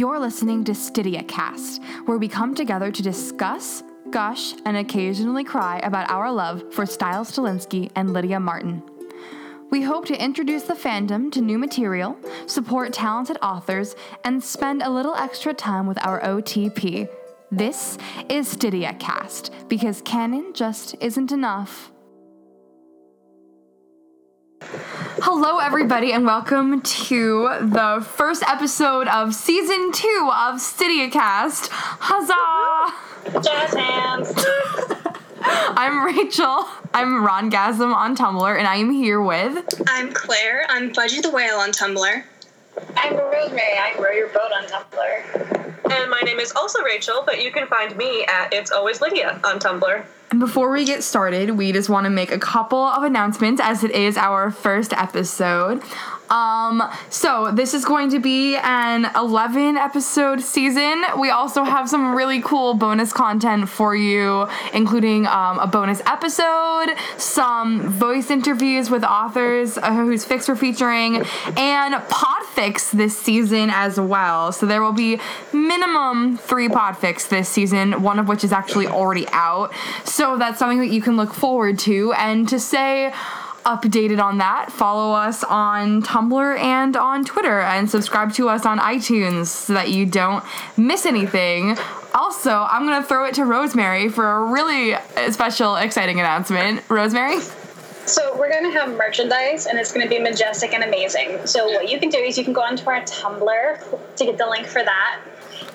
You're listening to Stydia Cast, where we come together to discuss, gush, and occasionally cry about our love for Stiles Stilinski and Lydia Martin. We hope to introduce the fandom to new material, support talented authors, and spend a little extra time with our OTP. This is Stydia Cast, because canon just isn't enough. Hello, everybody, and welcome to the first episode of season two of Stydia Cast. Huzzah! Jazz hands. I'm Rachel. I'm Rongasm on Tumblr, and I am here with. I'm Claire. I'm Budgie the Whale on Tumblr. I'm Rosemary. I row your boat on Tumblr. And my name is also Rachel, but you can find me at It's Always Lydia on Tumblr. And before we get started, we just want to make a couple of announcements as it is our first episode. Um, so this is going to be an 11 episode season. We also have some really cool bonus content for you, including um, a bonus episode, some voice interviews with authors uh, whose fics we're featuring, and podfics this season as well. So there will be minimum three podfics this season, one of which is actually already out. So that's something that you can look forward to. And to say, updated on that, follow us on Tumblr and on Twitter, and subscribe to us on iTunes so that you don't miss anything. Also, I'm gonna throw it to Rosemary for a really special, exciting announcement. Rosemary? So we're going to have merchandise, and it's going to be majestic and amazing. So what you can do is you can go onto our Tumblr to get the link for that.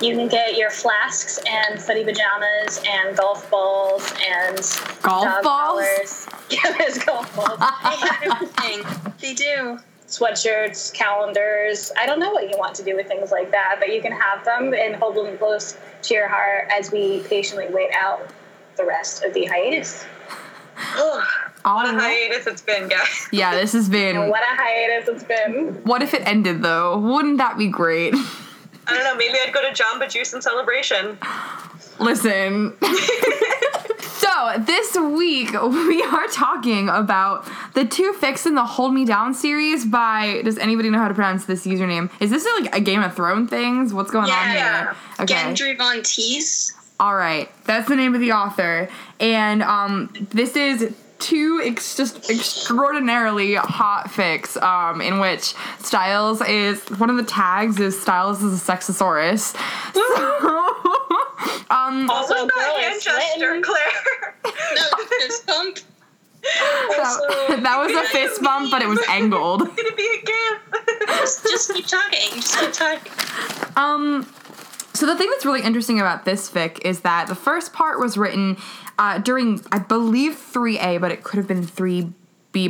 You can get your flasks and footy pajamas and golf balls and Golf dog balls? collars. Yeah, there's golf balls. Everything. They do. Sweatshirts, calendars. I don't know what you want to do with things like that, but you can have them and hold them close to your heart as we patiently wait out the rest of the hiatus. What a hiatus it's been, guys. Yeah, this has been. what a hiatus it's been. What if it ended though? Wouldn't that be great? I don't know, maybe I'd go to Jamba Juice in celebration. Listen. so, this week we are talking about the two Fix in the Hold Me Down series by. Does anybody know how to pronounce this username? Is this like a Game of Thrones things? What's going on Yeah. here? Okay. Gendry Von Teese. All right, that's the name of the author, and um, this is two ex- just extraordinarily hot fics, um, in which Stiles is one of the tags is Stiles is a sexosaurus. So, um, Also, Also, that girl hand gesture. Claire. No, fist bump. that, that was a fist bump, but it was angled. It's gonna be a gift. Just, just keep talking. Just keep talking. Um, so the thing that's really interesting about this fic is that the first part was written uh, during, I believe, 3A, but it could have been 3B,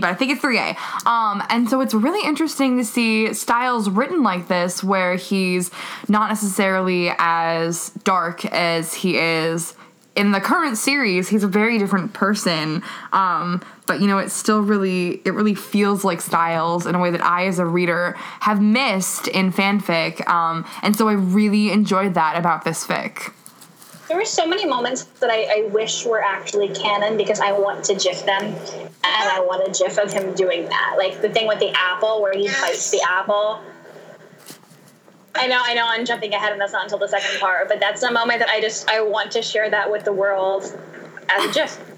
but I think it's 3A. Um, and so it's really interesting to see stiles written like this, where he's not necessarily as dark as he is in the current series. He's a very different person. Um, but you know it still really it really feels like stiles in a way that i as a reader have missed in fanfic. Um, and so i really enjoyed that about this fic There were so many moments that I, I wish were actually canon because I want to gif them, and I want a gif of him doing that. Like the thing with the apple where he Yes. bites the apple. I know, I know, I'm jumping ahead, and that's not until the second part. But that's a moment that I just I want to share that with the world as a gif.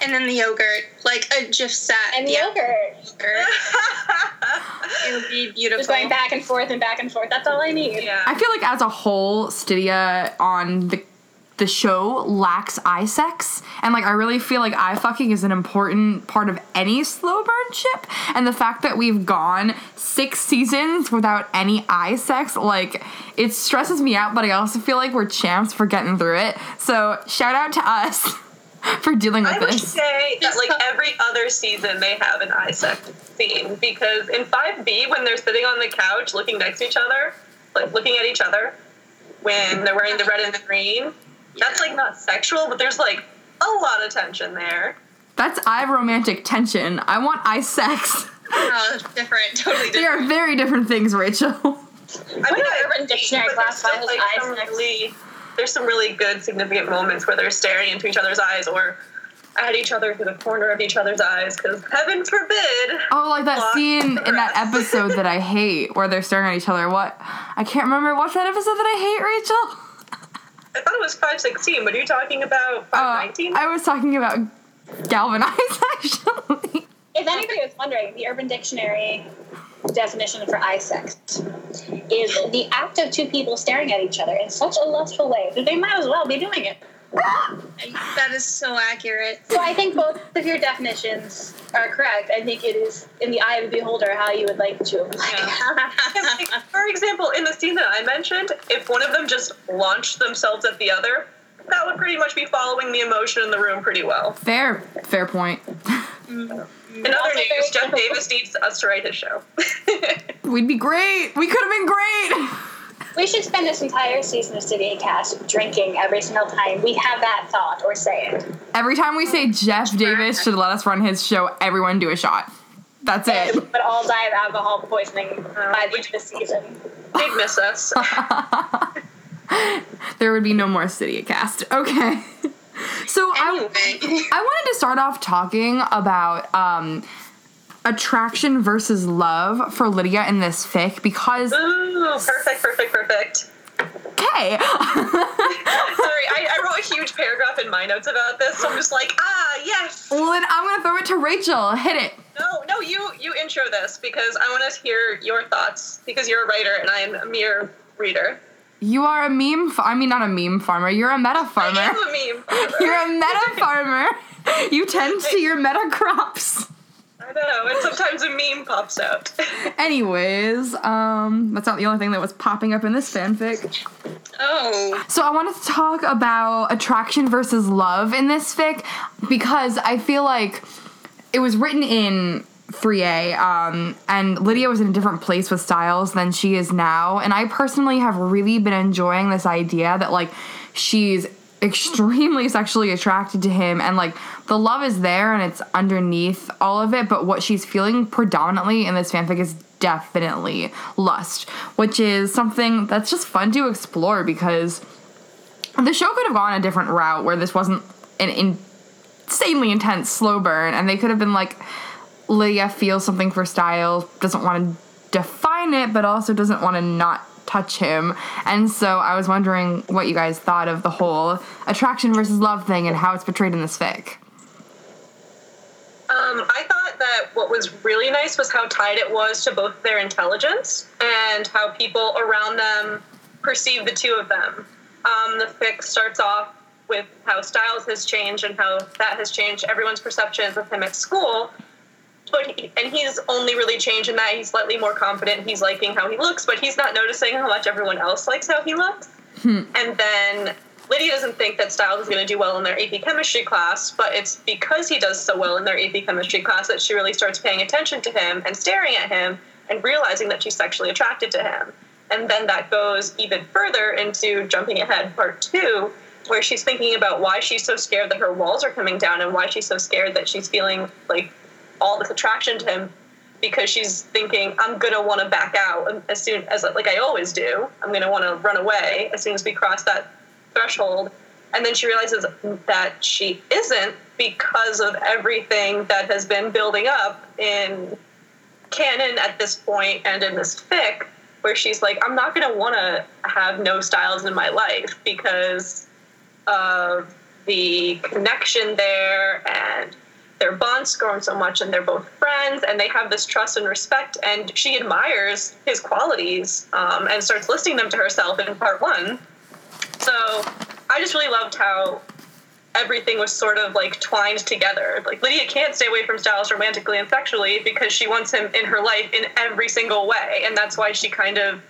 And then the yogurt, like a GIF set. And the yeah, yogurt, yogurt. It would be beautiful. just going back and forth and back and forth. That's all I need. yeah. i feel like as a whole stydia on the the show lacks eye sex. And like i really feel like eye fucking is an important part of any slow burn ship. And the fact that we've gone six seasons without any eye sex like it stresses me out but i also feel like we're champs for getting through it. So shout out to us for dealing with this. I would this. say that like every other season they have an Isaac scene because in 5B when they're sitting on the couch looking next to each other, like looking at each other when they're wearing the red and the green, that's like not sexual, but there's like a lot of tension there. that's eye romantic tension i want eye sex Oh, it's different. Totally different. they are very different things rachel I mean, I Urban agree, Dictionary but there's classifies like, eye some sex. really- there's some really good significant moments where they're staring into each other's eyes or at each other through the corner of each other's eyes because heaven forbid. Oh, like that scene in that episode that I hate where they're staring at each other. What? I can't remember. What's that episode that I hate, Rachel? I thought it was 516, but are you talking about Uh, 519? I was talking about galvanized, actually. If anybody was wondering, the Urban Dictionary definition for eye sex is the act of two people staring at each other in such a lustful way that they might as well be doing it. That is so accurate. So I think both of your definitions are correct. I think it is in the eye of the beholder how you would like to apply it. Like, For example, in the scene that I mentioned, if one of them just launched themselves at the other, that would pretty much be following the emotion in the room pretty well. Fair, fair point. In other Also news, Jeff. Davis needs us to write his show. We'd be great. We could have been great. We should spend this entire season of Stydia Cast drinking every single time we have that thought or say it. Every time we say Jeff Davis should let us run his show, everyone do a shot. That's it. But all die of alcohol poisoning by the end of the season. They'd miss us. there would be no more Stydia Cast. Okay. So I, I wanted to start off talking about um, attraction versus love for Lydia in this fic because Ooh, perfect, perfect, perfect. okay. Sorry, I, I wrote a huge paragraph in my notes about this, so I'm just like, ah, yes. well then I'm gonna throw it to Rachel. Hit it. No, no, you you intro this because I want to hear your thoughts because you're a writer and I am a mere reader. You are a meme. Fa- I mean, not a meme farmer. You're a meta farmer. I am a meme. You're a meta farmer. You tend to your meta crops. I know, and sometimes a meme pops out. Anyways, um, that's not the only thing that was popping up in this fanfic. oh, So I wanted to talk about attraction versus love in this fic because I feel like it was written in 3A, um, and Lydia was in a different place with Stiles than she is now. And I personally have really been enjoying this idea that like she's extremely sexually attracted to him and like the love is there and it's underneath all of it but what she's feeling predominantly in this fanfic is definitely lust which is something that's just fun to explore because the show could have gone a different route where this wasn't an insanely intense slow burn and they could have been like Lydia feels something for Stiles, doesn't want to define it, but also doesn't want to not touch him. And so I was wondering what you guys thought of the whole attraction versus love thing and how it's portrayed in this fic. Um, I thought that what was really nice was how tied it was to both their intelligence and how people around them perceive the two of them. Um, the fic starts off with how Stiles has changed and how that has changed everyone's perceptions of him at school. But he, and he's only really changed in that he's slightly more confident. He's liking how he looks, but he's not noticing how much everyone else likes how he looks. Hmm. And then Lydia doesn't think that Stiles is going to do well in their AP chemistry class, but it's because he does so well in their AP chemistry class that she really starts paying attention to him and staring at him and realizing that she's sexually attracted to him. And then that goes even further into jumping ahead part two, where she's thinking about why she's so scared that her walls are coming down and why she's so scared that she's feeling like all this attraction to him because she's thinking I'm gonna want to back out as soon as like I always do. I'm gonna want to run away as soon as we cross that threshold, and then she realizes that she isn't because of everything that has been building up in canon at this point and in this fic, where she's like, I'm not gonna want to have no stiles in my life because of the connection there and their bond's grown so much and they're both friends and they have this trust and respect and she admires his qualities um, and starts listing them to herself in part one. So i just really loved how everything was sort of like twined together. Like lydia can't stay away from stiles romantically and sexually because she wants him in her life in every single way and that's why she kind of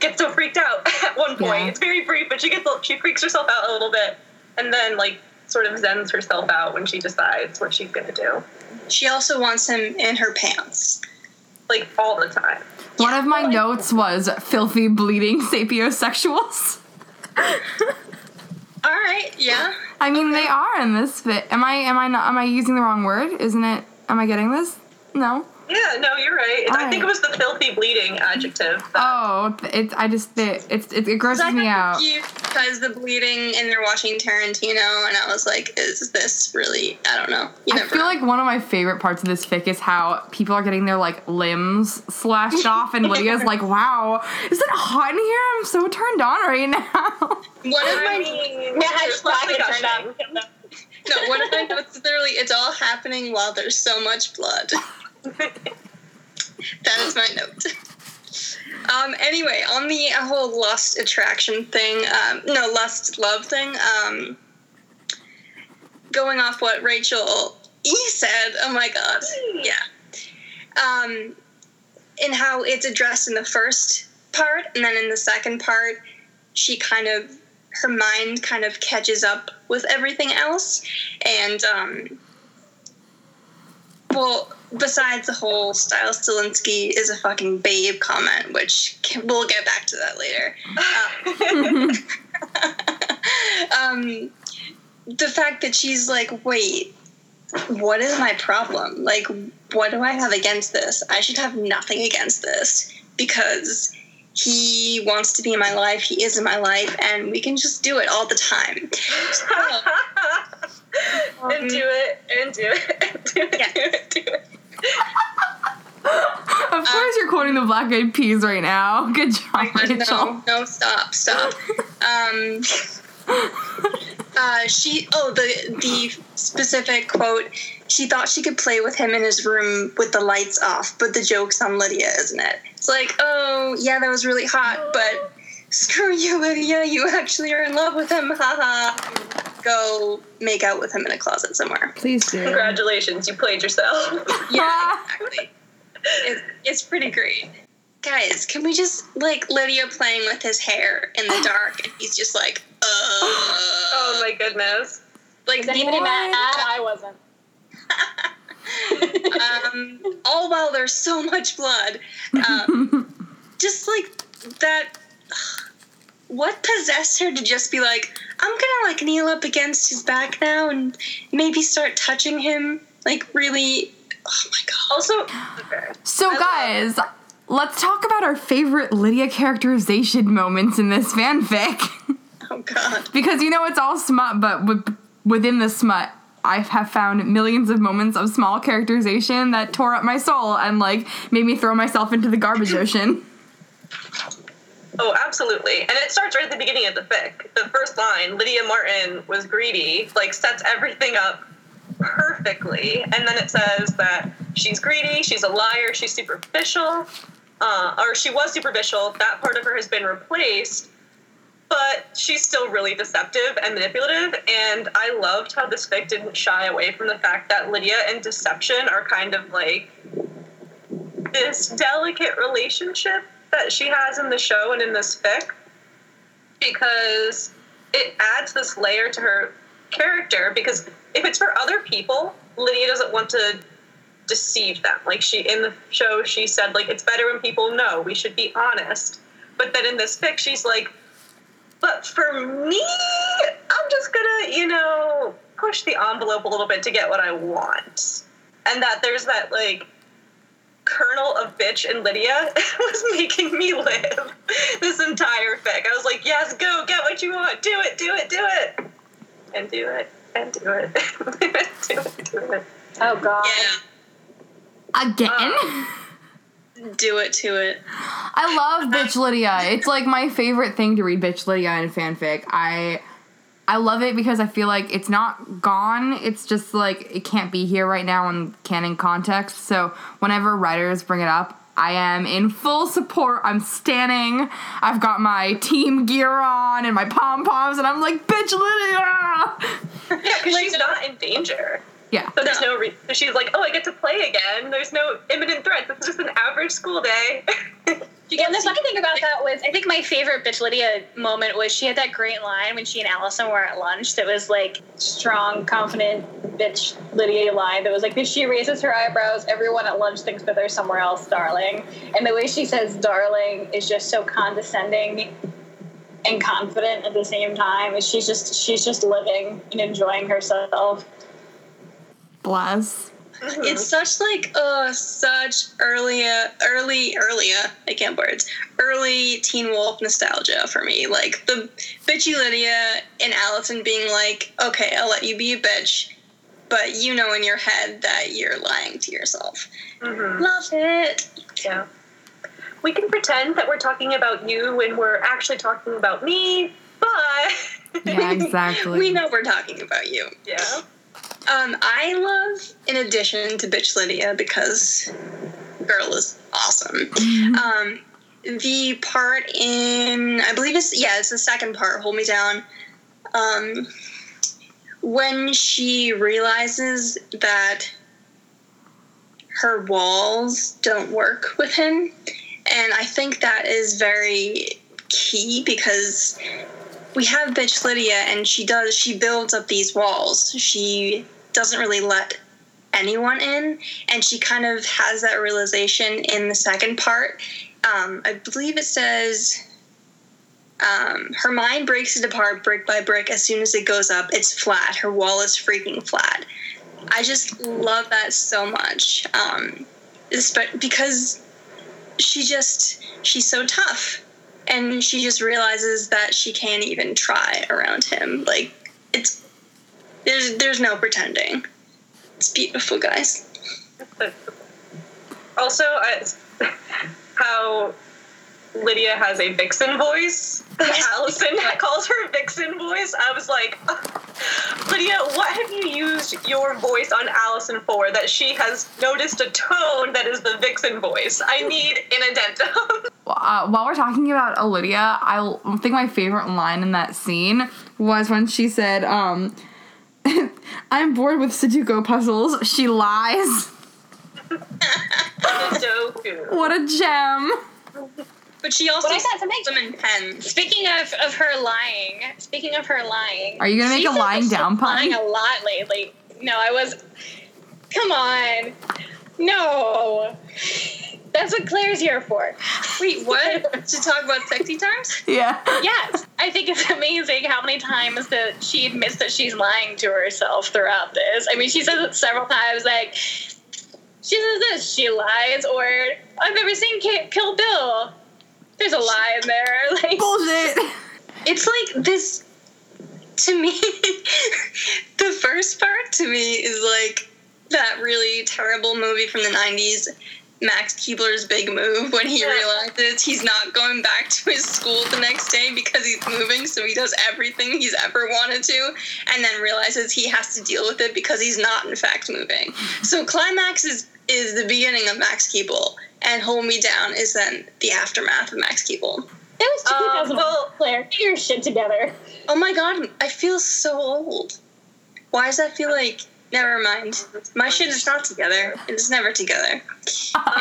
gets so freaked out at one point. Yeah. it's very brief but she gets she freaks herself out a little bit. And then like sort of zens herself out when she decides what she's gonna do she also wants him in her pants. like all the time One of my notes was filthy bleeding sapiosexuals. All right, yeah. I mean, they are in this fit. Am I? Am I not? Am I using the wrong word? Isn't it? Am I getting this? No. Yeah, no, you're right. I think it was the filthy bleeding adjective. Oh, it's I just it it's it, it grosses me got out. because the bleeding and they're watching Tarantino, and I was like, is this really? I don't know. You I feel know. like one of my favorite parts of this fic is how people are getting their like limbs slashed off, and Lydia's like, "Wow, is it hot in here? I'm so turned on right now." one of I my mean, Yeah, there's hashtag lots of turned on. no, one of my notes is literally it's all happening while there's so much blood. that is my note. Um, anyway, on the whole lust attraction thing, um, no lust love thing. Um, going off what Rachel E said. Oh my god, yeah. Um, and how it's addressed in the first part, and then in the second part, she kind of her mind kind of catches up with everything else, and um, well, besides the whole Stile Stilinski is a fucking babe comment, which can, we'll get back to that later. Uh, um, the fact that she's like, wait, what is my problem? Like, what do I have against this? I should have nothing against this because he wants to be in my life, he is in my life, and we can just do it all the time. and do it, and do it, and do it, Yeah. do it, do it. of course, you're quoting the Black Eyed Peas right now. Good job, Uh, Rachel. no, no, stop, stop. Um, uh, she, oh, the the specific quote. She thought she could play with him in his room with the lights off, but the joke's on Lydia, isn't it? It's like, oh, yeah, that was really hot, but screw you, Lydia. You actually are in love with him. Haha. Go make out with him in a closet somewhere. Please do. Congratulations, you played yourself. Yeah, exactly. It's, it's pretty great. Guys, can we just like Lydia playing with his hair in the dark and he's just like, uh oh my goodness. like Is anybody mad? I wasn't. um all while there's so much blood. Um, just like that what possessed her to just be like, I'm gonna like kneel up against his back now and maybe start touching him? Like really oh my god. Also, okay. So, I love- guys, let's talk about our favorite Lydia characterization moments in this fanfic. Oh god. because you know it's all smut, but with, within the smut, I have found millions of moments of small characterization that tore up my soul and like made me throw myself into the garbage ocean. Oh, absolutely. And it starts right at the beginning of the fic. The first line, Lydia Martin was greedy, like sets everything up perfectly. And then it says that she's greedy, she's a liar, she's superficial, uh, or she was superficial. That part of her has been replaced, but she's still really deceptive and manipulative. And I loved how this fic didn't shy away from the fact that Lydia and deception are kind of like this delicate relationship that she has in the show and in this fic because it adds this layer to her character because if it's for other people lydia doesn't want to deceive them. Like she in the show she said like it's better when people know. We should be honest. But then in this fic she's like but for me i'm just gonna you know push the envelope a little bit to get what i want. And that there's that like kernel of bitch in Lydia was making me live this entire fic. I was like, yes, go, get what you want, do it, do it, do it, and do it, and do it, do it, do it. Oh god. Yeah. Again? Um, do it to it. I love Bitch Lydia. It's like my favorite thing to read Bitch Lydia in fanfic. I I love it because I feel like it's not gone. It's just like it can't be here right now in canon context. So whenever writers bring it up, I am in full support. I'm standing. I've got my team gear on and my pom poms, and I'm like, Bitch Lydia! Yeah, because she's not in danger. Yeah. So there's no reason. She's like, oh, I get to play again. There's no imminent threat. Is just an average school day. Yeah, and the funny thing about that was, I think my favorite bitch Lydia moment was she had that great line when she and Allison were at lunch that was like strong, confident bitch Lydia line that was like, if she raises her eyebrows, everyone at lunch thinks that they're somewhere else, darling. And the way she says darling is just so condescending and confident at the same time. And she's just she's just living and enjoying herself. Bless. It's such like uh such early uh, early early uh, I can't words early Teen Wolf nostalgia for me. Like the bitchy Lydia and Allison being like, okay, I'll let you be a bitch, but you know in your head that you're lying to yourself. Mhm. Love it. Yeah. We can pretend that we're talking about you when we're actually talking about me, but Yeah, exactly. we know we're talking about you. yeah. Um, I love, in addition to Bitch Lydia, because girl is awesome. Um, the part in, I believe it's yeah, it's the second part. Hold me down. Um, when she realizes that her walls don't work with him, and I think that is very key because we have bitch Lydia, and she does she builds up these walls. She doesn't really let anyone in, and she kind of has that realization in the second part. Um, I believe it says. Um, her mind breaks it apart brick by brick as soon as it goes up. It's flat. Her wall is freaking flat. I just love that so much. Um, because she just she's so tough and she just realizes that she can't even try around him like it's there's there's no pretending it's beautiful guys Also, I, how Lydia has a vixen voice. Allison calls her vixen voice. I was like, Lydia, what have you used your voice on Allison for that she has noticed a tone that is the vixen voice? I need an addendum. uh, while we're talking about Lydia, I think my favorite line in that scene was when she said, um, I'm bored with Sudoku puzzles. She lies. Sudoku. What a gem. but she also What I thought something- them in pens Speaking of, of her lying, speaking of her lying, Are you gonna make a lying been down pun? Lying a lot lately. No, I was. Come on, no. That's what Claire's here for. wait what to talk about sexy times Yeah. Yes, I think it's amazing how many times that she admits that she's lying to herself throughout this. I mean, she says it several times, like she says this, she lies, or I've never seen Ki- Kill Bill. There's a lie in there, like Bullshit. it's like this to me the first part to me is like that really terrible movie from the 90s max keeble's big move when he Yeah. realizes he's not going back to his school the next day because he's moving so he does everything he's ever wanted to and then realizes he has to deal with it because he's not in fact moving so climax is is the beginning of max keeble and hold me down is then the aftermath of max keeble that was Um, 2000. well- Claire, get your shit together. Oh my god, I feel so old. Why does that feel like? Never mind. My shit is not together. It's never together.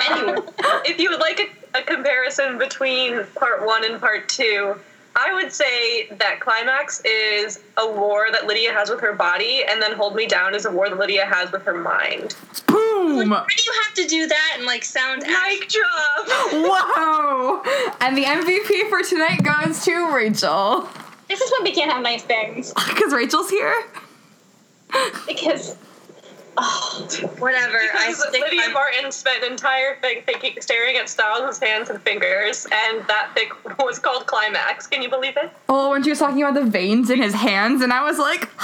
Anyway, if you would like a, a comparison between part one and part two, I would say that climax is a war that Lydia has with her body, and then hold me down is a war that Lydia has with her mind. Boom. why do you have to do that and like sound? Mic drop. Whoa. And the MVP for tonight goes to Rachel. This is when we can't have nice things Because Rachel's here. because. Oh, Whatever. I Because stick Lydia my- Martin spent an entire thing thinking, staring at Stiles' hands and fingers, and that thing was called Climax. Can you believe it? Oh, when she was talking about the veins in his hands, and I was like,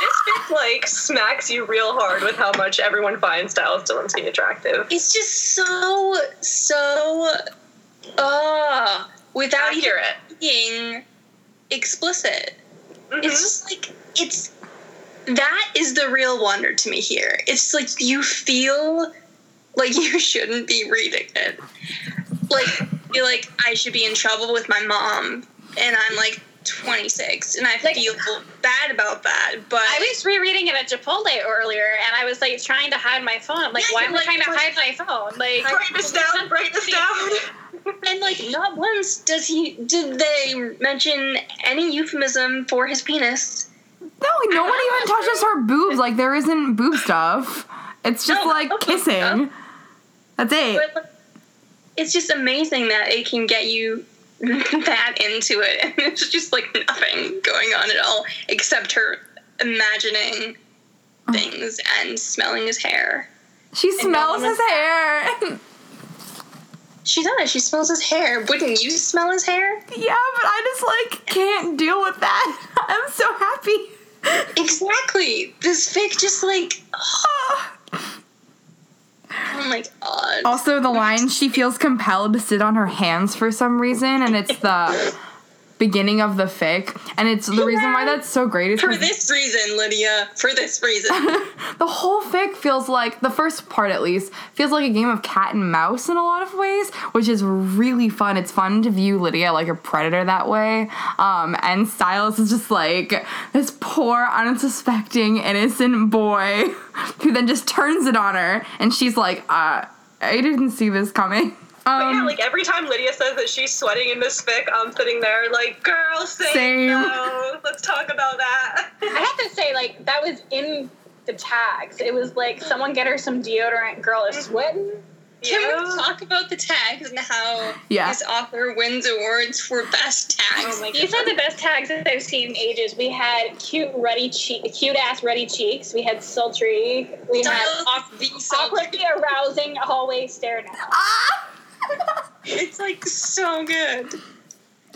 This bit, like, smacks you real hard with how much everyone finds Stiles Stilinski attractive. It's just so so. Uh, without even Accurate. being explicit. Mhm. It's just like it's that is the real wonder to me here. It's like you feel like you shouldn't be reading it. Like feel like I should be in trouble with my mom and I'm like 26 and I Like- feel bad about that. But I was rereading it at Chipotle earlier, and I was like trying to hide my phone. I'm like, Yeah, why you're am I trying to hide my phone? Like, Write this down, write this down. and like not once does he did they mention any euphemism for his penis. No, no one even touches her boobs. Like, there isn't boob stuff. It's just No, like no kissing. That's it. But it's just amazing that it can get you that into it, and it's just like nothing going on at all except her imagining things and smelling his hair. She no smells his hair. She does. It. She smells his hair. Wouldn't you smell his hair? yeah, but I just like can't deal with that. I'm so happy. Exactly. This fic just like, ah. oh my god. Also, the line she feels compelled to sit on her hands for some reason, and it's the beginning of the fic, and it's the reason why that's so great is For this reason, Lydia. For this reason. the whole fic feels like the first part at least feels like a game of cat and mouse in a lot of ways, which is really fun. It's fun to view Lydia like a predator that way, um, and Stiles is just like this poor, unsuspecting, innocent boy who then just turns it on her, and she's like, uh, "I didn't see this coming." But Um, yeah, like every time Lydia says that she's sweating in this fic, I'm sitting there like, girl, same. Same. No. Let's talk about that. I have to say, like, that was in the tags. It was like, someone get her some deodorant, girl is sweating. Can Yeah. we talk about the tags and how Yeah. this author wins awards for best tags? Oh These are the best tags that I've seen in ages. We had cute, ruddy cheek, cute ass ruddy cheeks. We had sultry. We had Stiles off the awkwardly arousing hallway stare now. ah! It's like so good.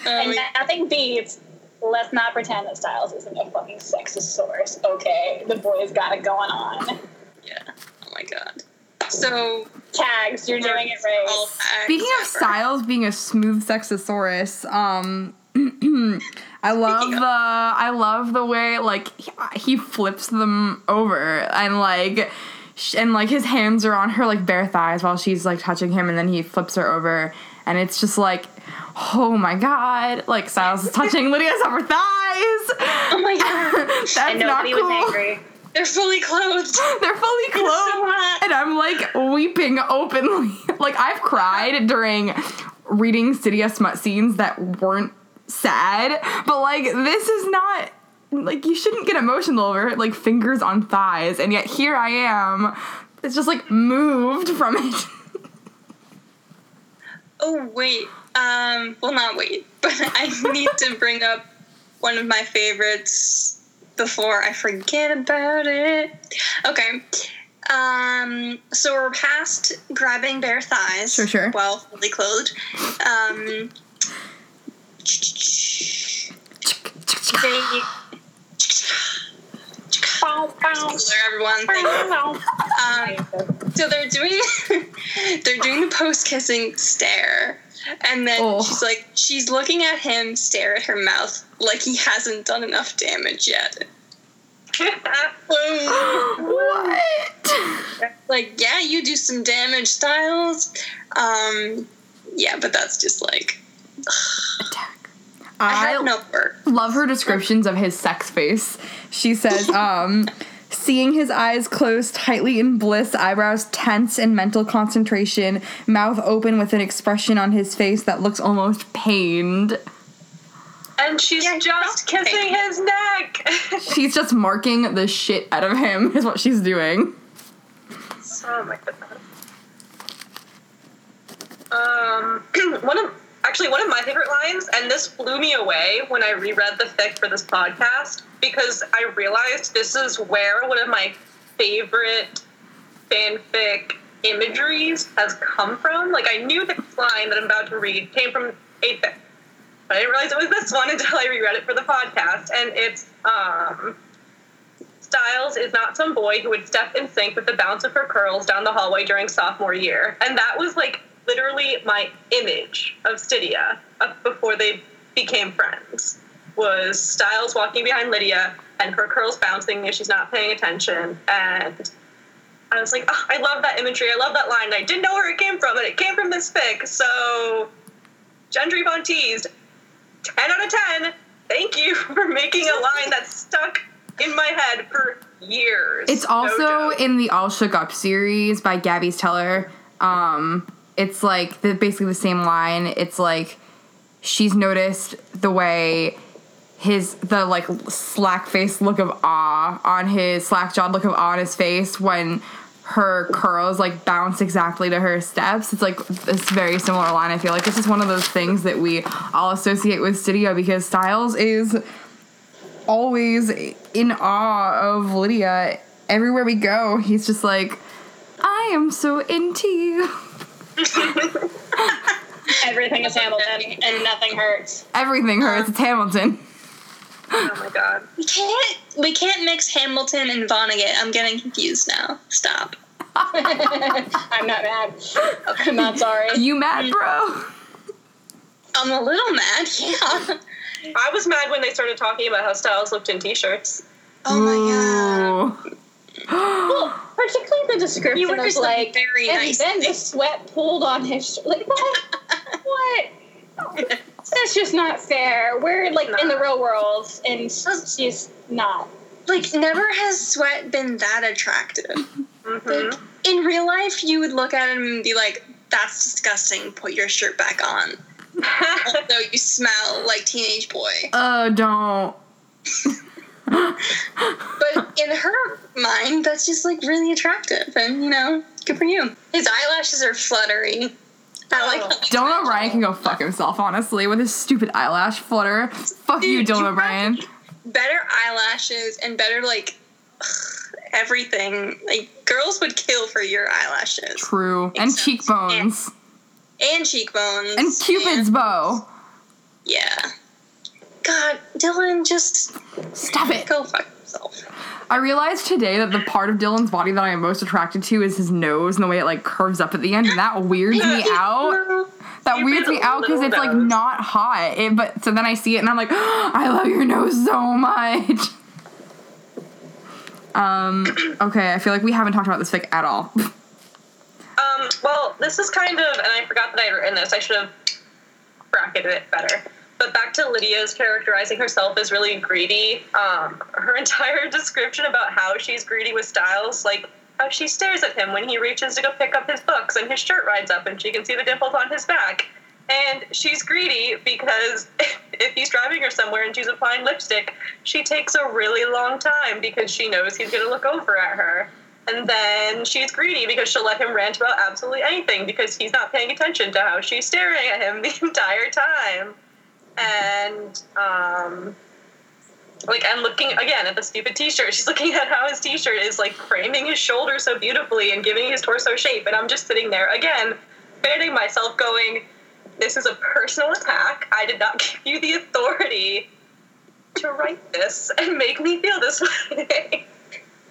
Oh and nothing beats. Let's not pretend that Stiles isn't a fucking sexosaurus. Okay, the boy's got it going on. yeah. Oh my god. So Tags, you're doing it right. Speaking of ever. Stiles being a smooth sexosaurus, um, I love the I love the way like he, he flips them over and like sh- and like his hands are on her like bare thighs while she's like touching him, and then he flips her over, and it's just like. Oh my god! Like Stiles is touching Lydia's upper thighs. Oh my god. That's And not nobody cool. was angry. They're fully clothed. They're fully clothed. hot. and I'm like weeping openly. like I've cried during reading Stydia smut scenes that weren't sad, but like this is not like you shouldn't get emotional over like fingers on thighs, and yet here I am. It's just like moved from it. Oh wait. Um well not wait, but I need to bring up one of my favorites before I forget about it. Okay. Um so we're past grabbing bare thighs. Sure, sure. While fully clothed. Um they Bow, bow. Everyone. You. Um, so they're doing they're doing the post kissing stare and then Oh. she's like she's looking at him stare at her mouth like he hasn't done enough damage yet what? like yeah you do some damage stiles um yeah but that's just like Attack. I I have no love her descriptions of his sex face. She says, um, seeing his eyes closed tightly in bliss, eyebrows tense in mental concentration, mouth open with an expression on his face that looks almost pained. and she's Yeah, just okay. kissing his neck. She's just marking the shit out of him, is what she's doing. oh my goodness. Um, one of actually one of my favorite lines, and this blew me away when I reread the fic for this podcast because I realized this is where one of my favorite fanfic imageries has come from. Like I knew this line that I'm about to read came from a fic, but I didn't realize it was this one until I reread it for the podcast, and it's um. Stiles is not some boy who would step in sync with the bounce of her curls down the hallway during sophomore year. And that was like literally my image of Stydia uh, before they became friends. Was Stiles walking behind Lydia and her curls bouncing as she's not paying attention. And I was like, oh, I love that imagery. I love that line. I didn't know where it came from, and it came from this fic. So, Gendry Von Teased, 10 out of 10. Thank you for making a line that stuck in my head for years. It's also joke. in the All Shook Up series by Gabby's Teller. Um, it's like the, basically the same line. It's like she's noticed the way his the like slack face look of awe on his slack jawed look of awe on his face when her curls like bounce exactly to her steps. It's like this very similar line. I feel like this is one of those things that we all associate with Stydia because Stiles is always in awe of Lydia everywhere we go, he's just like, I am so into you. Everything is Hamilton, and nothing hurts. Everything hurts. It's Hamilton. Oh my god. We can't we can't mix Hamilton and Vonnegut. I'm getting confused now. Stop. I'm not mad. I'm not sorry. You mad, mm. bro? I'm a little mad, yeah. I was mad when they started talking about how Stiles looked in t-shirts. Oh my god. God. Particularly the description were of just like, very and nice. then the sweat pulled on his. Sh- like what? what? That's just not fair. We're like in the real world, and she's not. Like never has sweat been that attractive. hmm Like in real life you would look at him and be like, that's disgusting, put your shirt back on. Although you smell like teenage boy. Uh, don't. But in her mind, that's just like really attractive, and you know, good for you. His eyelashes are fluttery. I like. Oh. how he's Dylan. O'Brien can go fuck himself, honestly, with his stupid eyelash flutter. Fuck you, Dude, you Dylan have O'Brien. Better eyelashes and better like everything. Like girls would kill for your eyelashes True. And Except- cheekbones. and cheekbones And Cupid's and- bow. yeah. God, Dylan, just Stop it. go fuck yourself. I realized today that the part of Dylan's body that I am most attracted to is his nose and the way it like curves up at the end, and that weirds me out. That weirds me out because it's like not hot. It, but so then I see it and I'm like, I love your nose so much. Um. Okay, I feel like we haven't talked about this fic at all. Um, well, this is kind of, and I forgot that I had written this. I should have bracketed it better. But back to Lydia's characterizing herself as really greedy. Um, her entire description about how she's greedy with Stiles, like how she stares at him when he reaches to go pick up his books and his shirt rides up and she can see the dimples on his back. And she's greedy because if he's driving her somewhere and she's applying lipstick, she takes a really long time because she knows he's going to look over at her. And then she's greedy because she'll let him rant about absolutely anything because he's not paying attention to how she's staring at him the entire time. And, um, like, I'm looking again at the stupid t shirt. She's looking at how his t shirt is, like, framing his shoulder so beautifully and giving his torso shape. And I'm just sitting there, again, fanning myself, going, This is a personal attack. I did not give you the authority to write this and make me feel this way.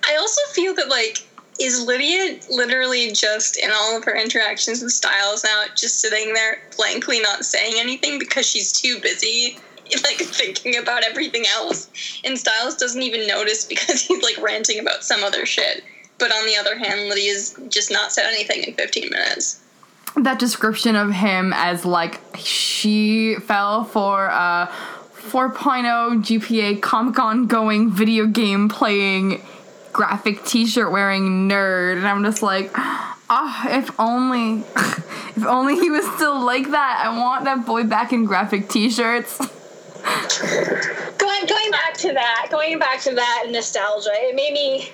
I also feel that like is Lydia literally just in all of her interactions with Stiles now just sitting there blankly not saying anything because she's too busy like thinking about everything else and Stiles doesn't even notice because he's like ranting about some other shit. But on the other hand, Lydia's just not said anything in 15 minutes. that description of him as like she fell for uh, oh a 4.0 GPA Comic Con going video game playing graphic t-shirt wearing nerd and I'm just like ah if only if only he was still like that I want that boy back in graphic t-shirts Going going back to that, going back to that nostalgia, it made me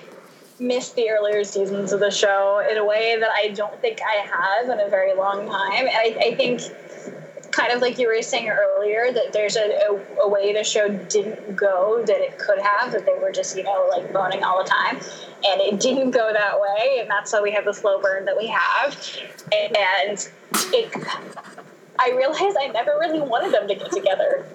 miss the earlier seasons of the show in a way that I don't think I have in a very long time. And I, I think, kind of like you were saying earlier, that there's a, a, a way the show didn't go that it could have, that they were just, you know, like boning all the time. And it didn't go that way, and that's why we have the slow burn that we have. And it, I realized I never really wanted them to get together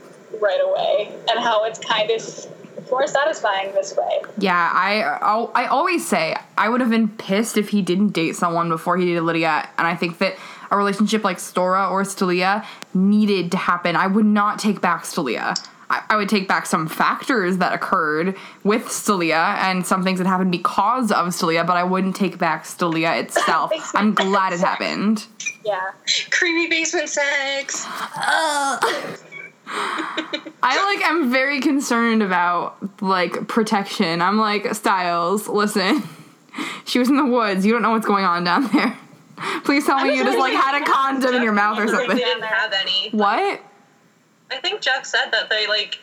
right away, and how it's kind of more satisfying this way. Yeah, I I'll- I always say I would have been pissed if he didn't date someone before he dated Lydia, and I think that a relationship like Stora or Stelia needed to happen. I would not take back Stelia. I, I would take back some factors that occurred with Stelia and some things that happened because of Stelia, but I wouldn't take back Stelia itself. I'm glad it happened. Yeah. Creepy basement sex. I like am very concerned about like protection. I'm like Stiles, listen. She was in the woods. You don't know what's going on down there. Please tell me you just like had a condom in your mouth or something. They didn't have any. What? I think Jeff said that they like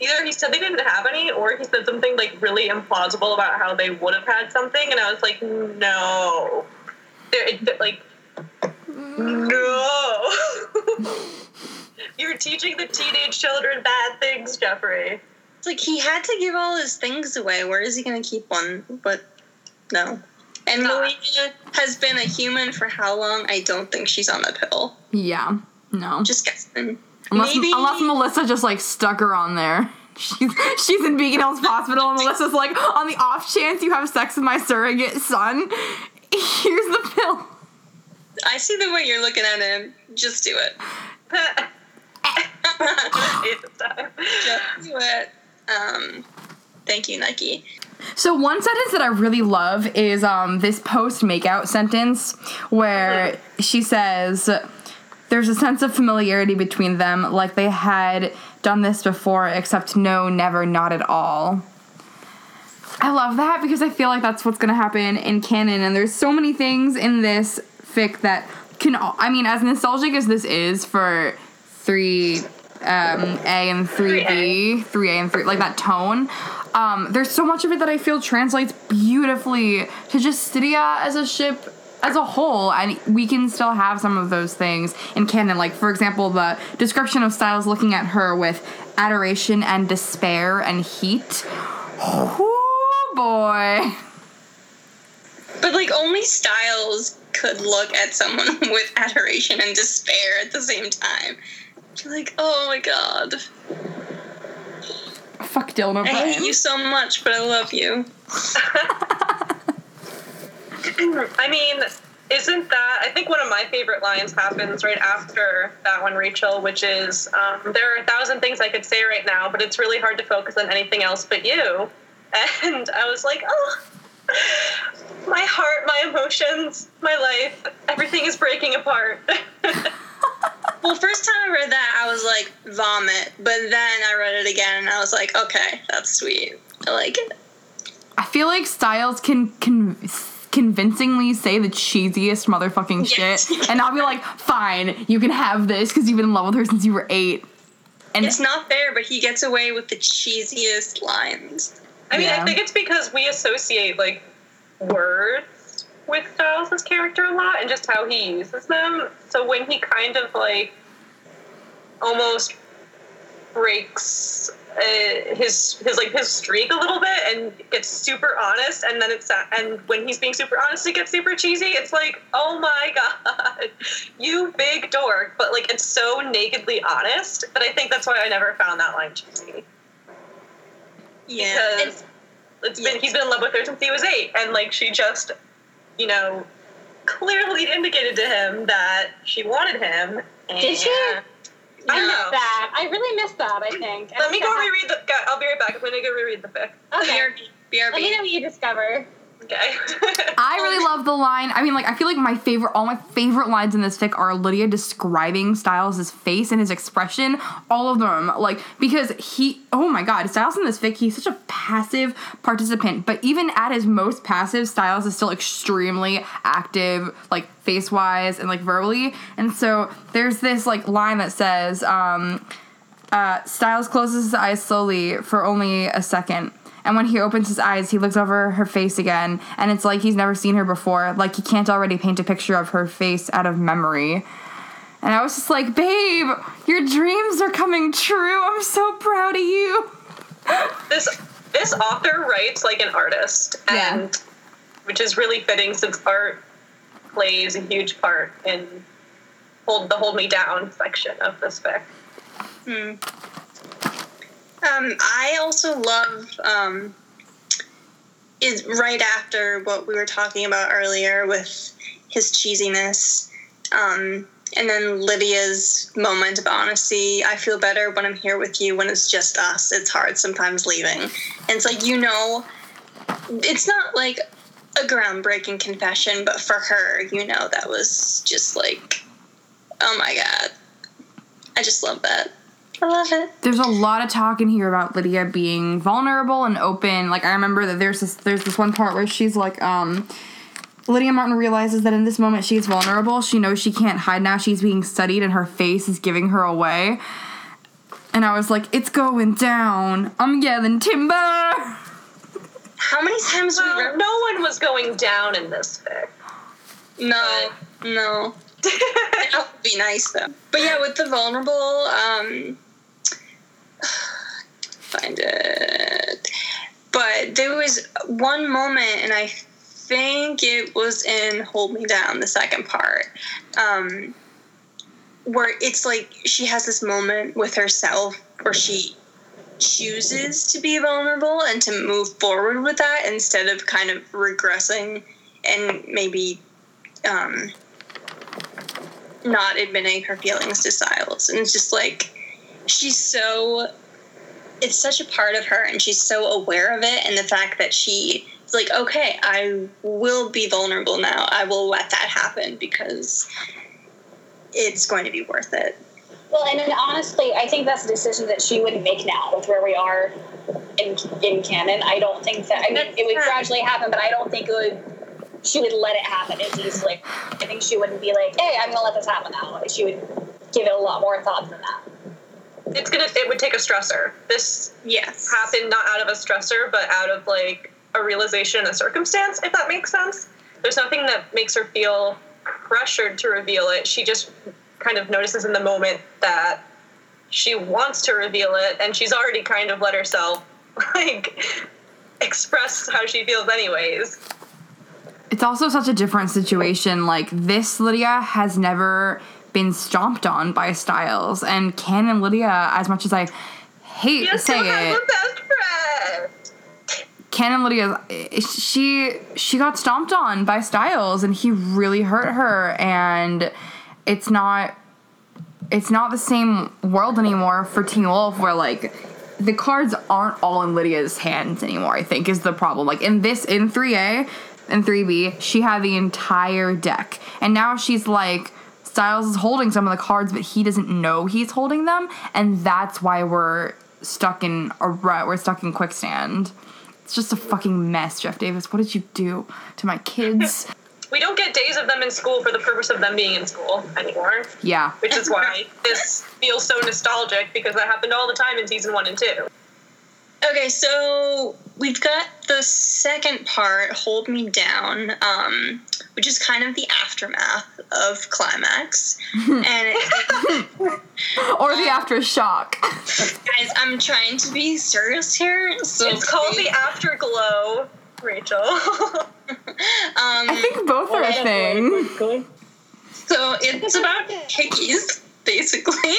either he said they didn't have any or he said something like really implausible about how they would have had something and I was like no They're- it- like no you're teaching the teenage children bad things Jeffrey It's like he had to give all his things away. Where is he going to keep one? But no. And Not. Has been a human for how long? I don't think she's on the pill. Yeah. No. Just guessing. Unless, Maybe unless Melissa just like stuck her on there. She's, she's in Beacon Hills Hospital, and Melissa's like, on the off chance you have sex with my surrogate son, here's the pill. I see the way you're looking at him. Just do it. Just do it. Um, thank you, Nike. So one sentence that I really love is um, this post makeout sentence where she says, "There's a sense of familiarity between them, like they had done this before, except no, never, not at all." I love that because I feel like that's what's gonna happen in canon, and there's so many things in this fic that can. I mean, as nostalgic as this is for three um, A and three B, three A and three, like that tone. Um, there's so much of it that I feel translates beautifully to just Stydia as a ship as a whole, and we can still have some of those things in canon. Like, for example, the description of Stiles looking at her with adoration and despair and heat. Oh boy. But like only Stiles could look at someone with adoration and despair at the same time. You're like, oh my god. Fuck Dylan I hate you so much, but I love you. I mean, isn't that? I think one of my favorite lines happens right after that one, Rachel, which is um, there are a thousand things I could say right now, but it's really hard to focus on anything else but you. And I was like, oh, my heart, my emotions, my life, everything is breaking apart. Well, first time I read that, I was like, vomit. But then I read it again and I was like, okay, that's sweet. I like it. I feel like Stiles can con- convincingly say the cheesiest motherfucking Yes. shit, and I'll be like, fine, you can have this because you've been in love with her since you were eight. And It's not fair, but he gets away with the cheesiest lines. I mean, Yeah. I think it's because we associate like words with Stiles' character a lot and just how he uses them. So when he kind of like almost breaks uh, his his like his streak a little bit and gets super honest, and then it's and when he's being super honest, it gets super cheesy. It's like, oh my god, you big dork! But like, it's so nakedly honest but I think that's why I never found that line cheesy Yeah. because it's been he's been in love with her since he was eight, and like she just, you know, clearly indicated to him that she wanted him. Did she? and- I No. missed that. I really missed that. I think. I Let me go reread the. go- I'll be right back. I'm gonna go reread the fic. I- Okay. BRB. Let me know what you discover. Okay. I really love the line. I mean, like, I feel like my favorite, all my favorite lines in this fic are Lydia describing Stiles' face and his expression. All of them. Like, because he, oh my god, Stiles in this fic, he's such a passive participant. But even at his most passive, Stiles is still extremely active, like, face wise and, like, verbally. And so there's this, like, line that says, um, uh, Stiles closes his eyes slowly for only a second. And when he opens his eyes, he looks over her face again, and it's like he's never seen her before, like he can't already paint a picture of her face out of memory. And I was just like, babe, your dreams are coming true. I'm so proud of you. this this author writes like an artist, Yeah. and which is really fitting since art plays a huge part in hold the hold me down section of this fic. Um, I also love um, is right after what we were talking about earlier with his cheesiness, um, and then Lydia's moment of honesty. I feel better when I'm here with you. When it's just us, it's hard sometimes leaving. And it's like you know, it's not like a groundbreaking confession, but for her, you know, that was just like, oh my god, I just love that. I love it. There's a lot of talk in here about Lydia being vulnerable and open. Like I remember that there's this there's this one part where she's like, um, Lydia Martin realizes that in this moment she's vulnerable. She knows she can't hide now. She's being studied and her face is giving her away. And I was like, it's going down. I'm yelling timber. How many times we Well, read? no one was going down in this fic. No, no. that would be nice though. But yeah, with the vulnerable, um, find it. But there was one moment, and I think it was in Hold Me Down, the second part, um, where it's like she has this moment with herself where she chooses to be vulnerable and to move forward with that instead of kind of regressing and maybe um, not admitting her feelings to Stiles. And it's just like she's so it's such a part of her and she's so aware of it and the fact that she is like, okay, I will be vulnerable now. I will let that happen because it's going to be worth it. Well, and then honestly, I think that's a decision that she wouldn't make now with where we are in in canon. I don't think that. I mean, it would gradually happen, but I don't think it would. She would let it happen as easily. I think she wouldn't be like, "Hey, I'm gonna let this happen now." She would give it a lot more thought than that. It's gonna. It would take a stressor. This Yes. happened not out of a stressor, but out of like a realization and a circumstance. If that makes sense. There's nothing that makes her feel pressured to reveal it. She just kind of notices in the moment that she wants to reveal it, and she's already kind of let herself like express how she feels, anyways. It's also such a different situation. Like this Lydia has never been stomped on by Stiles, and canon Lydia, as much as I hate You to still say have it, a best friend. canon Lydia, she she got stomped on by Stiles, and he really hurt her, and it's not it's not the same world anymore for Teen Wolf, where like the cards aren't all in Lydia's hands anymore. I think is the problem. Like in this in three A and three B, she had the entire deck, and now she's like. Stiles is holding some of the cards, but he doesn't know he's holding them, and that's why we're stuck in a rut. We're stuck in quicksand. It's just a fucking mess, Jeff Davis. What did you do to my kids? We don't get days of them in school for the purpose of them being in school anymore, yeah. which is why this feels so nostalgic because that happened all the time in season one and two. Okay, so we've got the second part, Hold Me Down, um, which is kind of the aftermath of Climax. and it, Or the aftershock. guys, I'm trying to be serious here. So It's called the Afterglow, Rachel. um, I think both are a thing. So it's about hickeys, basically.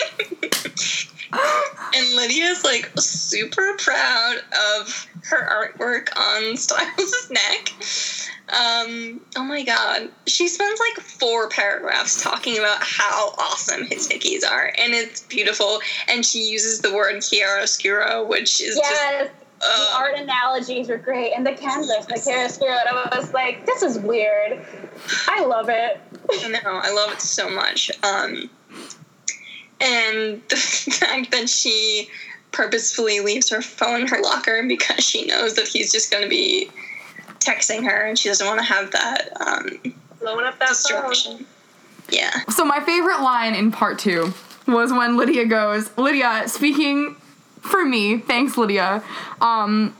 and Lydia's like super proud of her artwork on Stiles' neck. Um, oh my god. She spends like four paragraphs talking about how awesome his hickeys are, and it's beautiful. And she uses the word chiaroscuro, which is just. Yes, the uh, art analogies were great, and the canvas, the chiaroscuro. And I was like, "This is weird." I love it. I know, I love it so much. Um, and the fact that she purposefully leaves her phone in her locker because she knows that he's just going to be texting her and she doesn't want to have that um, Blowing up that phone. Yeah. So my favorite line in part two was when Lydia goes, Lydia, speaking for me, thanks Lydia. Um,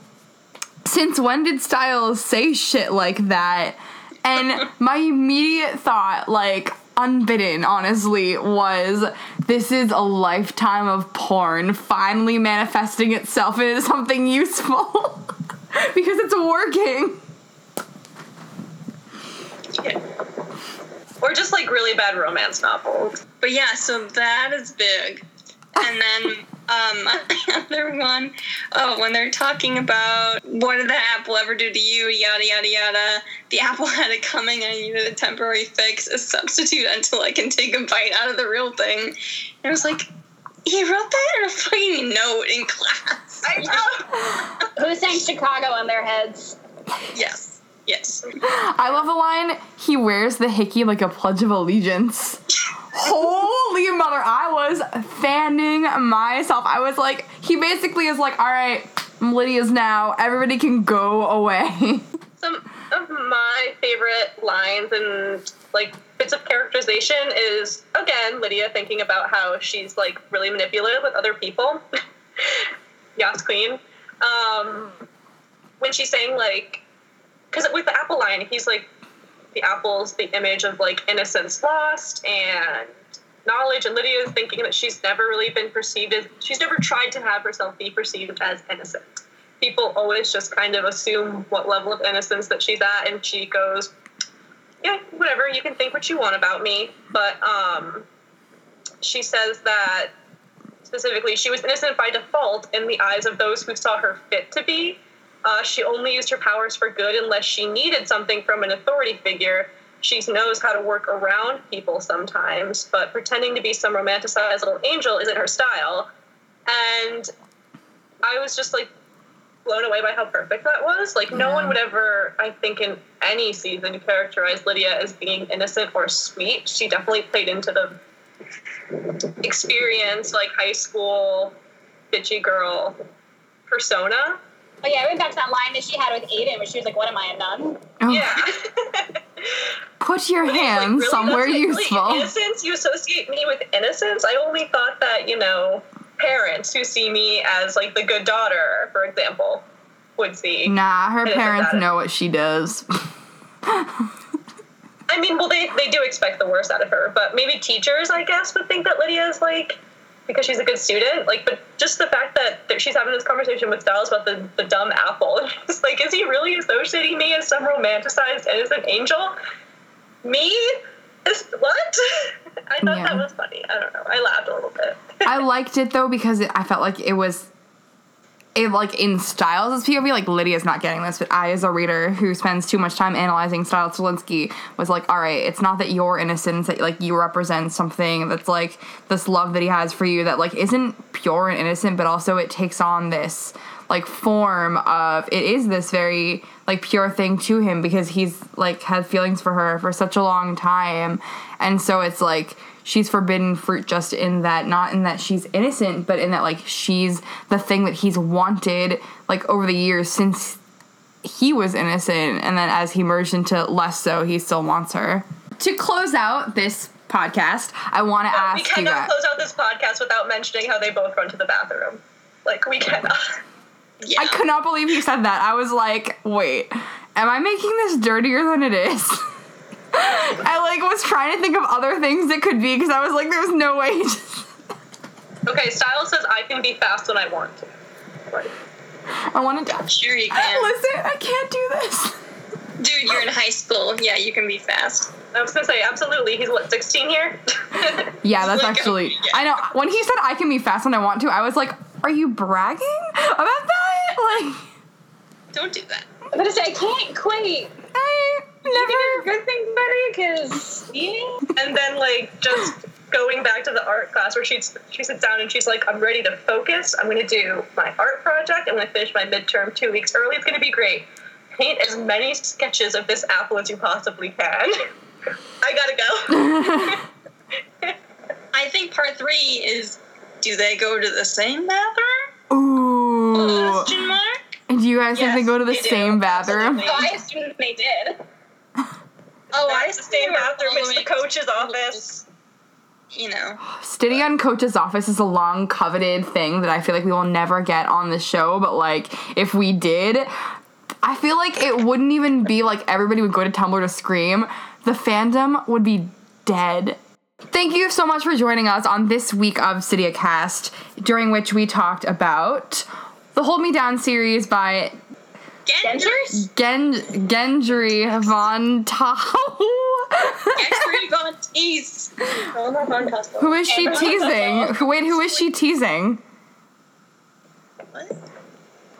since when did Stiles say shit like that? And my immediate thought, like unbidden, honestly, was this is a lifetime of porn finally manifesting itself into something useful because it's working. Or just like really bad romance novels. But yeah, so that is big. And then um, my other one, oh, when they're talking about what did the apple ever do to you, yada yada yada. The apple had it coming, and I needed a temporary fix, a substitute until I can take a bite out of the real thing. And I was like, he wrote that in a fucking note in class. I know. Who sang Chicago on their heads? Yes, yes. I love the line, he wears the hickey like a pledge of allegiance. Holy mother, I was fanning myself. I was like, he basically is like, all right, Lydia's now. Everybody can go away. Some of my favorite lines and like bits of characterization is again Lydia thinking about how she's like really manipulative with other people. Yas Queen. Um, when she's saying like, because with the apple line, he's like, the apple's the image of like innocence lost and knowledge, and Lydia is thinking that she's never really been perceived as she's never tried to have herself be perceived as innocent. People always just kind of assume what level of innocence that she's at, and she goes, "Yeah, whatever. You can think what you want about me." But um, she says that specifically she was innocent by default in the eyes of those who saw her fit to be. Uh, she only used her powers for good unless she needed something from an authority figure. She knows how to work around people sometimes, but pretending to be some romanticized little angel isn't her style. And I was just like blown away by how perfect that was. Like, no one would ever, I think, in any season characterize Lydia as being innocent or sweet. She definitely played into the experience, like high school bitchy girl persona. Oh yeah, I went back to that line that she had with Aiden, where she was like, "What am I, a nun?" Oh, Yeah. Put your But it's like, hands really? somewhere like, really useful. innocence? You associate me with innocence? I only thought that, you know, parents who see me as like the good daughter, for example, would see. Nah, her parents know what she does. I mean, well, they, they do expect the worst out of her, but maybe teachers, I guess, would think that Lydia is like, because she's a good student. Like, but just the fact that that she's having this conversation with Stiles about the, the dumb apple, it's like, is he really associating me as some romanticized innocent angel? Me? Is, what? I thought Yeah. that was funny. I don't know. I laughed a little bit. I liked it though because it, I felt like it was it like in Stiles as POV, like Lydia's not getting this, but I as a reader who spends too much time analyzing Stiles Stilinski was like, all right, it's not that you're innocent, that like you represent something that's like this love that he has for you that like isn't pure and innocent, but also it takes on this like form of it is this very like pure thing to him because he's like had feelings for her for such a long time. And so it's like she's forbidden fruit just in that not in that she's innocent but in that like she's the thing that he's wanted like over the years since he was innocent and then as he merged into less so he still wants her to close out this podcast i want to we ask you cannot guys close out this podcast without mentioning how they both run to the bathroom. Like, we cannot. Yeah. I could not believe you said that. I was like, wait, am I making this dirtier than it is? I like was trying to think of other things it could be because I was like, there's no way. Okay, Stiles says I can be fast when I want to. Right. I want to. Sure you can. Listen, I can't do this. Dude, you're in high school. Yeah, you can be fast. I was gonna say absolutely. He's what, 16 here? Yeah, that's Like, actually. yeah. I know. When he said I can be fast when I want to, I was like, are you bragging about that? Like, Don't do that. I'm gonna say I can't quite. I never. Good thing, buddy, because yeah. and then like just going back to the art class where she's she sits down and she's like, I'm ready to focus. I'm gonna do my art project. I'm gonna finish my midterm two weeks early. It's gonna be great. Paint as many sketches of this apple as you possibly can. I gotta go. I think part three is do they go to the same bathroom? Ooh. Question mark? And do you guys think they go to the they do. same bathroom? Absolutely. So I assumed they did. Oh, Not I the same bathroom. It's the coach's office. You know. Sitting on coach's office is a long coveted thing that I feel like we will never get on the show, but like if we did, I feel like it wouldn't even be like everybody would go to Tumblr to scream. The fandom would be dead. Thank you so much for joining us on this week of Stydia Cast, during which we talked about the Hold Me Down series by Genders? Gen- Gendry Von Tau. Gendry Von Teese. Who is she teasing? Who wait, who is she teasing? What?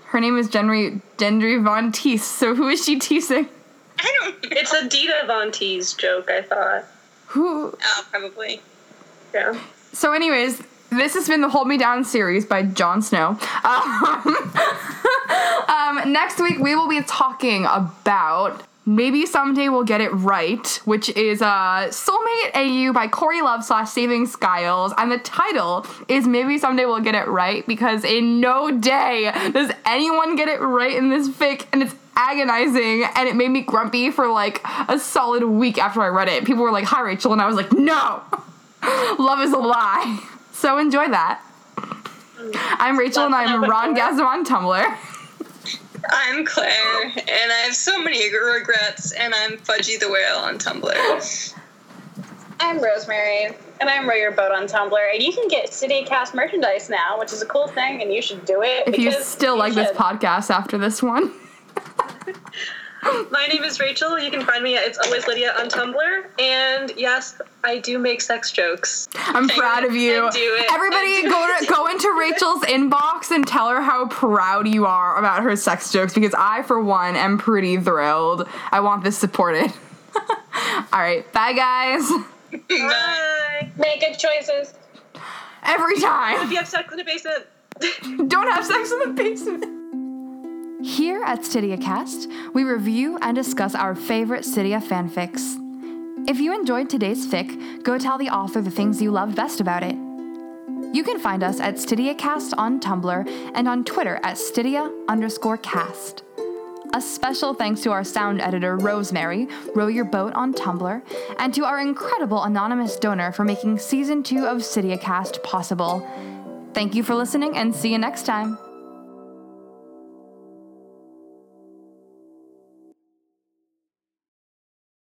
Her name is Gendry Gendry Von Teese. So who is she teasing? I don't know. It's a Dita Von Teese joke, I thought. Who? Oh, probably. Yeah. So, anyways, this has been the Hold Me Down series by Jon Snow. Um, um, next week we will be talking about Maybe Someday We'll Get It Right, which is uh, Soulmate AU by Corey Love slash Saving Stiles. And the title is Maybe Someday We'll Get It Right because in no day does anyone get it right in this fic, and it's agonizing and it made me grumpy for like a solid week after I read it. People were like, Hi Rachel, and I was like, No! Love is a lie. So enjoy that. I'm Rachel and I'm Ron Gasm on Tumblr. I'm Claire, and I have so many regrets, and I'm Fudgy the Whale on Tumblr. I'm Rosemary, and I'm Row Your Boat on Tumblr. And you can get Stydia Cast merchandise now, which is a cool thing, and you should do it. If you because still like this podcast after this one. My name is Rachel. You can find me at It's Always Lydia on Tumblr. And yes, I do make sex jokes. I'm proud of you. And do it. Everybody And do go it. to, go into Rachel's inbox and tell her how proud you are about her sex jokes because I for one am pretty thrilled. I want this supported. All right, bye guys. Bye. Make good choices. Every If time. you have sex in the basement, Don't have sex in the basement. Here at StydiaCast, we review and discuss our favorite Stydia fanfics. If you enjoyed today's fic, go tell the author the things you loved best about it. You can find us at StydiaCast on Tumblr and on Twitter at Stydia underscore cast. A special thanks to our sound editor, Rosemary, Row Your Boat on Tumblr, and to our incredible anonymous donor for making season two of StydiaCast possible. Thank you for listening and see you next time.